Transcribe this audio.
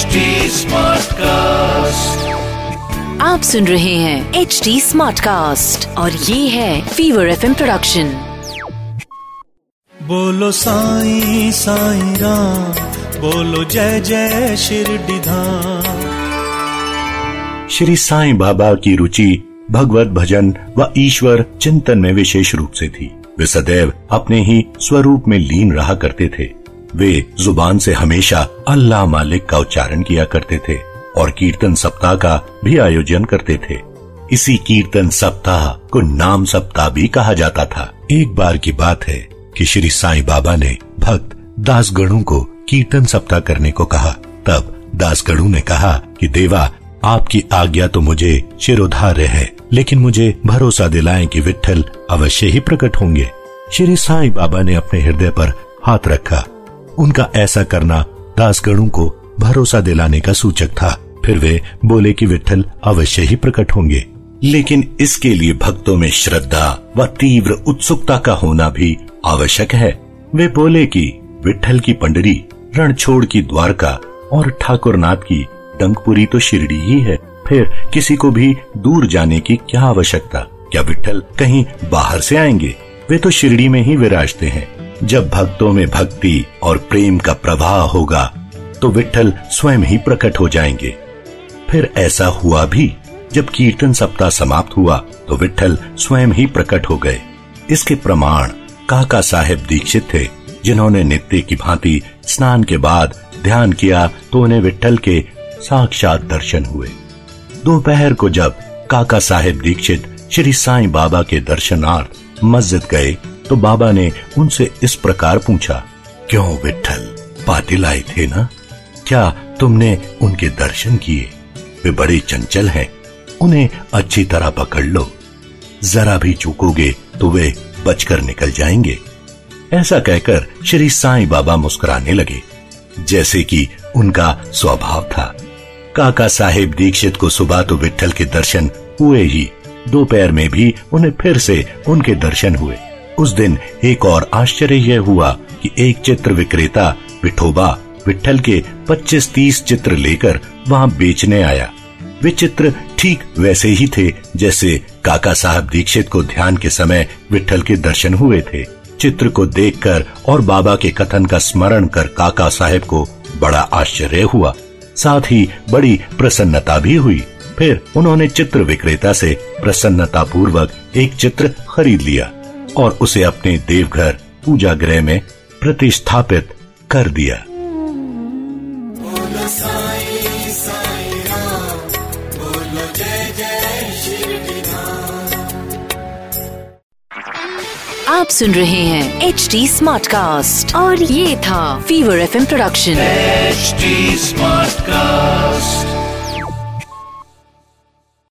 HD Smartcast. आप सुन रहे हैं एच डी स्मार्ट कास्ट और ये है फीवर एफ़ प्रोडक्शन बोलो साईं साईं राम बोलो जय जय शिरडी धाम श्री साईं बाबा की रुचि भगवत भजन व ईश्वर चिंतन में विशेष रूप से थी। वे सदैव अपने ही स्वरूप में लीन रहा करते थे। वे ज़ुबान से हमेशा अल्लाह मालिक का उच्चारण किया करते थे और कीर्तन सप्ताह का भी आयोजन करते थे। इसी कीर्तन सप्ताह को नाम सप्ताह भी कहा जाता था। एक बार की बात है कि श्री साईं बाबा ने भक्त दासगणु को कीर्तन सप्ताह करने को कहा। तब दासगणु ने कहा कि, देवा, आपकी आज्ञा तो मुझे शिरोधार्य है, लेकिन मुझे भरोसा दिलाएँ कि विठल अवश्य ही प्रकट होंगे। श्री साईं बाबा ने अपने हृदय पर हाथ रखा उनका ऐसा करना दासगणु को भरोसा दिलाने का सूचक था। फिर वे बोले कि विठल अवश्य ही प्रकट होंगे। लेकिन इसके लिए भक्तों में श्रद्धा व तीव्र उत्सुकता का होना भी आवश्यक है। वे बोले कि विठल की पंडरी, रणछोड़ की द्वारका और ठाकुरनाथ की डंकपुरी तो शिरडी ही है। फिर किसी को भी दूर जाने की क्या आवश्यकता? क्या विठल कहीं बाहर से आएँगे? वे तो शिरडी में ही विराजते हैं। जब भक्तों में भक्ति और प्रेम का प्रवाह होगा तो विठल स्वयं ही प्रकट हो जाएँगे। फिर ऐसा हुआ भी, जब कीर्तन सप्ताह समाप्त हुआ तो विठल स्वयं ही प्रकट हो गए। इसके प्रमाण काका साहेब दीक्षित थे, जिन्होंने नित्य की भांति स्नान के बाद ध्यान किया तो उन्हें विठल के साक्षात दर्शन हुए। दोपहर को जब काका साहेब दीक्षित श्री साईं बाबा के दर्शनार्थ मस्जिद गए तो बाबा ने उनसे इस प्रकार पूछा, क्यों विठल पाटिल आए थे ना? क्या तुमने उनके दर्शन किए? वे बड़े चंचल हैं, उन्हें अच्छी तरह पकड़ लो। जरा भी चूकोगे तो वे बचकर निकल जाएँगे। ऐसा कहकर श्री साईं बाबा मुस्कुराने लगे, जैसे कि उनका स्वभाव था। काका साहेब दीक्षित को सुबह तो विठल के दर्शन हुए ही, दोपहर में भी उन्हें फिर से उनके दर्शन हुए। उस दिन एक और आश्चर्य यह हुआ कि एक चित्र विक्रेता विठोबा विठल के 25-30 चित्र लेकर वहाँ बेचने आया। वे चित्र ठीक वैसे ही थे जैसे काका साहब दीक्षित को ध्यान के समय विठल के दर्शन हुए थे। चित्र को देखकर और बाबा के कथन का स्मरण कर काका साहेब को बड़ा आश्चर्य हुआ। साथ ही बड़ी प्रसन्नता भी हुई। फिर उन्होंने चित्र विक्रेता से प्रसन्नता पूर्वक एक चित्र खरीद लिया। और उसे अपने देवघर पूजा गृह में प्रतिष्ठापित कर दिया आप सुन रहे हैं एच डी स्मार्ट कास्ट और ये था Fever FM production HD smart Smartcast.